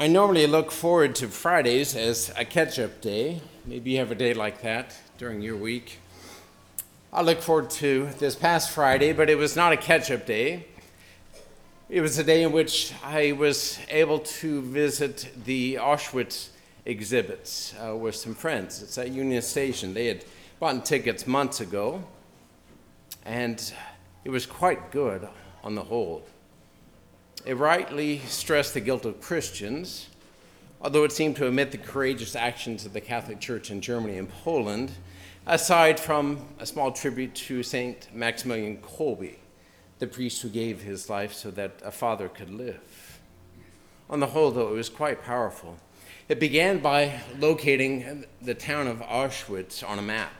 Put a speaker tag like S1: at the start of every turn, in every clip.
S1: I normally look forward to Fridays as a catch up day. Maybe you have a day like that during your week. I look forward to this past Friday, but it was not a catch up day. It was a day in which I was able to visit the Auschwitz exhibits uh, with some friends. It's at Union Station. They had bought tickets months ago, and it was quite good on the whole. It rightly stressed the guilt of Christians, although it seemed to omit the courageous actions of the Catholic Church in Germany and Poland, aside from a small tribute to St. Maximilian Kolbe, the priest who gave his life so that a father could live. On the whole, though, it was quite powerful. It began by locating the town of Auschwitz on a map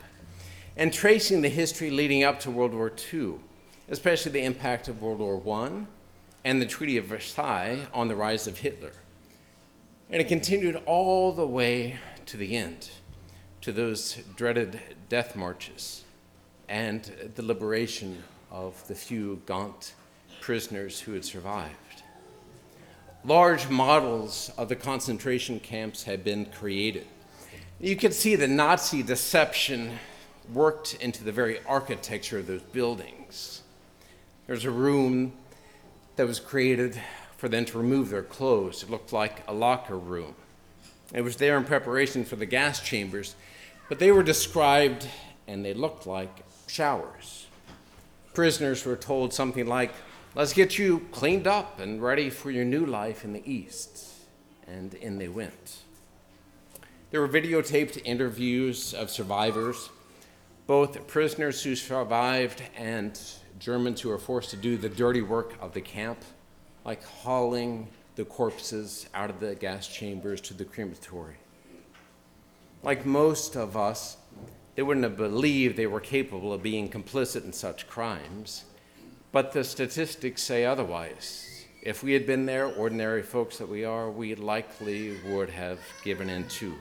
S1: and tracing the history leading up to World War II, especially the impact of World War I and the Treaty of Versailles on the rise of Hitler. And it continued all the way to the end, to those dreaded death marches and the liberation of the few gaunt prisoners who had survived. Large models of the concentration camps had been created. You could see the Nazi deception worked into the very architecture of those buildings. There's a room that was created for them to remove their clothes. It looked like a locker room. It was there in preparation for the gas chambers, but they were described and they looked like showers. Prisoners were told something like, Let's get you cleaned up and ready for your new life in the East. And in they went. There were videotaped interviews of survivors, both prisoners who survived and Germans who were forced to do the dirty work of the camp, like hauling the corpses out of the gas chambers to the crematory. Like most of us, they wouldn't have believed they were capable of being complicit in such crimes, but the statistics say otherwise. If we had been there, ordinary folks that we are, we likely would have given in too.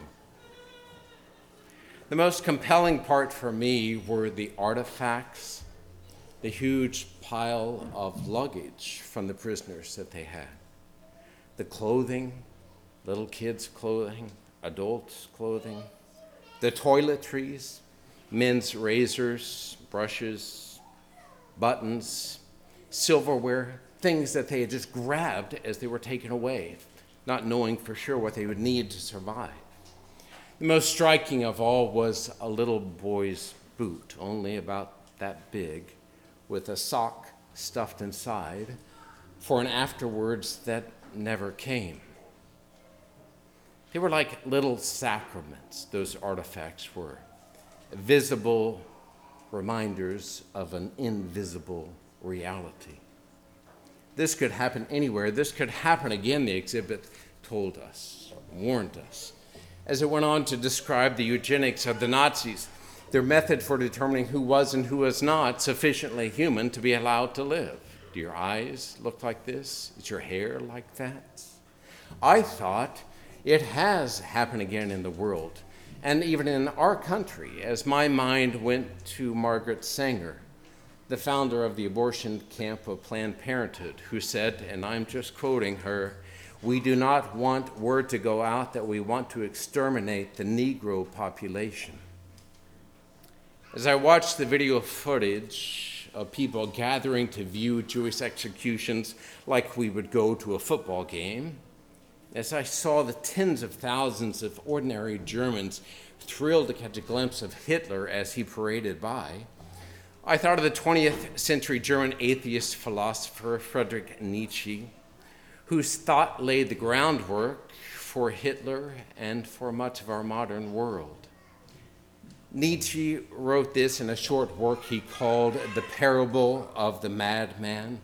S1: The most compelling part for me were the artifacts the huge pile of luggage from the prisoners that they had the clothing, little kids' clothing, adults' clothing, the toiletries, men's razors, brushes, buttons, silverware, things that they had just grabbed as they were taken away, not knowing for sure what they would need to survive. The most striking of all was a little boy's boot, only about that big, with a sock stuffed inside for an afterwards that never came. They were like little sacraments, those artifacts were, visible reminders of an invisible reality. This could happen anywhere. This could happen again, the exhibit told us, warned us. As it went on to describe the eugenics of the Nazis, their method for determining who was and who was not sufficiently human to be allowed to live. Do your eyes look like this? Is your hair like that? I thought it has happened again in the world, and even in our country, as my mind went to Margaret Sanger, the founder of the abortion camp of Planned Parenthood, who said, and I'm just quoting her, we do not want word to go out that we want to exterminate the Negro population. As I watched the video footage of people gathering to view Jewish executions like we would go to a football game, as I saw the tens of thousands of ordinary Germans thrilled to catch a glimpse of Hitler as he paraded by, I thought of the 20th century German atheist philosopher Friedrich Nietzsche, whose thought laid the groundwork for Hitler and for much of our modern world. Nietzsche wrote this in a short work he called The Parable of the Madman.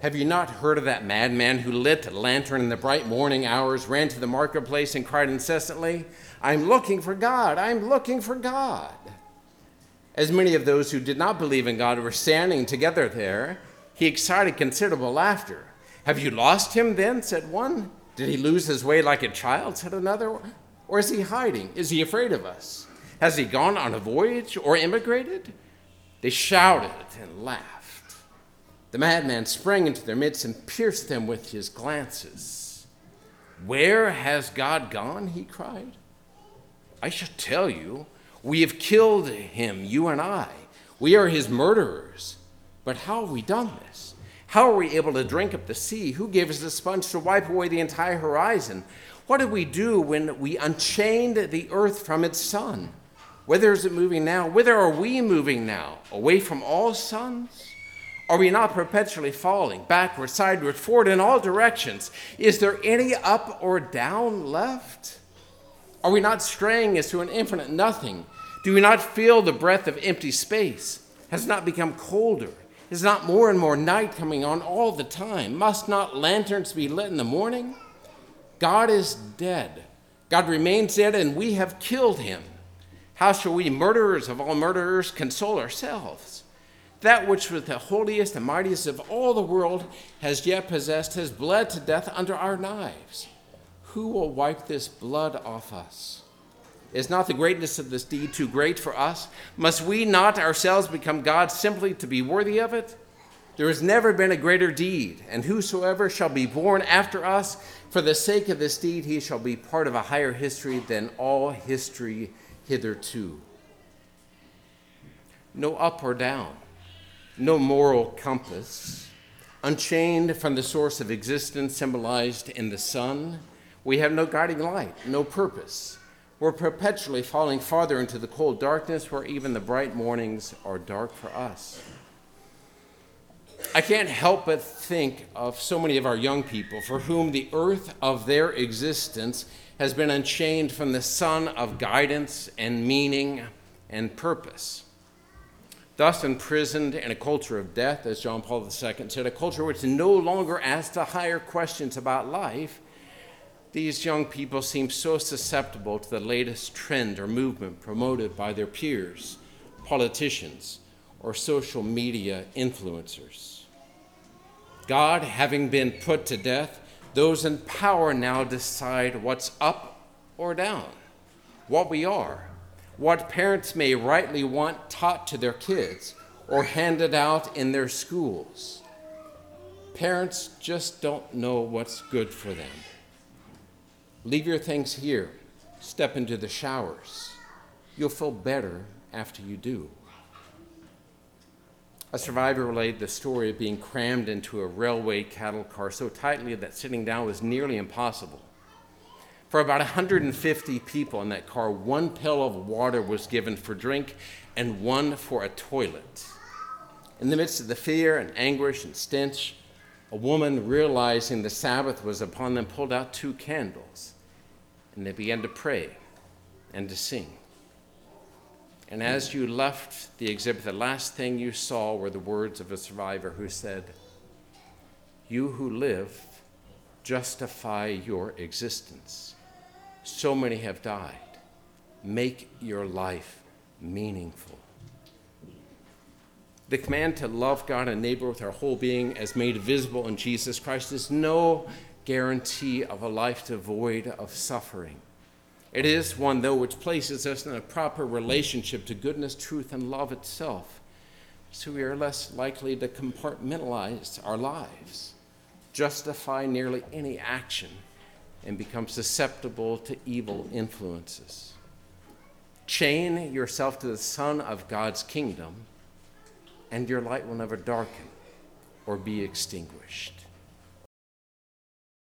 S1: Have you not heard of that madman who lit a lantern in the bright morning hours, ran to the marketplace, and cried incessantly, I'm looking for God, I'm looking for God? As many of those who did not believe in God were standing together there, he excited considerable laughter. Have you lost him then? said one. Did he lose his way like a child? said another. Or is he hiding? Is he afraid of us? Has he gone on a voyage or immigrated? They shouted and laughed. The madman sprang into their midst and pierced them with his glances. Where has God gone? He cried. I shall tell you, we have killed him, you and I. We are his murderers. But how have we done this? How are we able to drink up the sea? Who gave us the sponge to wipe away the entire horizon? What did we do when we unchained the earth from its sun? Whither is it moving now? Whither are we moving now? Away from all suns? Are we not perpetually falling backward, sideward, forward, in all directions? Is there any up or down left? Are we not straying as to an infinite nothing? Do we not feel the breath of empty space? Has not become colder? Is not more and more night coming on all the time? Must not lanterns be lit in the morning? God is dead. God remains dead, and we have killed him. How shall we, murderers of all murderers, console ourselves? That which was the holiest and mightiest of all the world has yet possessed has bled to death under our knives. Who will wipe this blood off us? Is not the greatness of this deed too great for us? Must we not ourselves become gods simply to be worthy of it? There has never been a greater deed, and whosoever shall be born after us, for the sake of this deed, he shall be part of a higher history than all history hitherto. No up or down, no moral compass, unchained from the source of existence symbolized in the sun, we have no guiding light, no purpose. We're perpetually falling farther into the cold darkness where even the bright mornings are dark for us. I can't help but think of so many of our young people for whom the earth of their existence has been unchained from the sun of guidance and meaning and purpose. Thus, imprisoned in a culture of death, as John Paul II said, a culture which no longer asks the higher questions about life, these young people seem so susceptible to the latest trend or movement promoted by their peers, politicians, or social media influencers. God having been put to death, those in power now decide what's up or down, what we are, what parents may rightly want taught to their kids or handed out in their schools. Parents just don't know what's good for them. Leave your things here, step into the showers. You'll feel better after you do. A survivor relayed the story of being crammed into a railway cattle car so tightly that sitting down was nearly impossible. For about 150 people in that car, one pail of water was given for drink and one for a toilet. In the midst of the fear and anguish and stench, a woman, realizing the Sabbath was upon them, pulled out two candles and they began to pray and to sing. And as you left the exhibit, the last thing you saw were the words of a survivor who said, You who live justify your existence. So many have died. Make your life meaningful. The command to love God and neighbor with our whole being, as made visible in Jesus Christ, is no guarantee of a life devoid of suffering. It is one, though, which places us in a proper relationship to goodness, truth, and love itself. So we are less likely to compartmentalize our lives, justify nearly any action, and become susceptible to evil influences. Chain yourself to the Son of God's kingdom, and your light will never darken or be extinguished.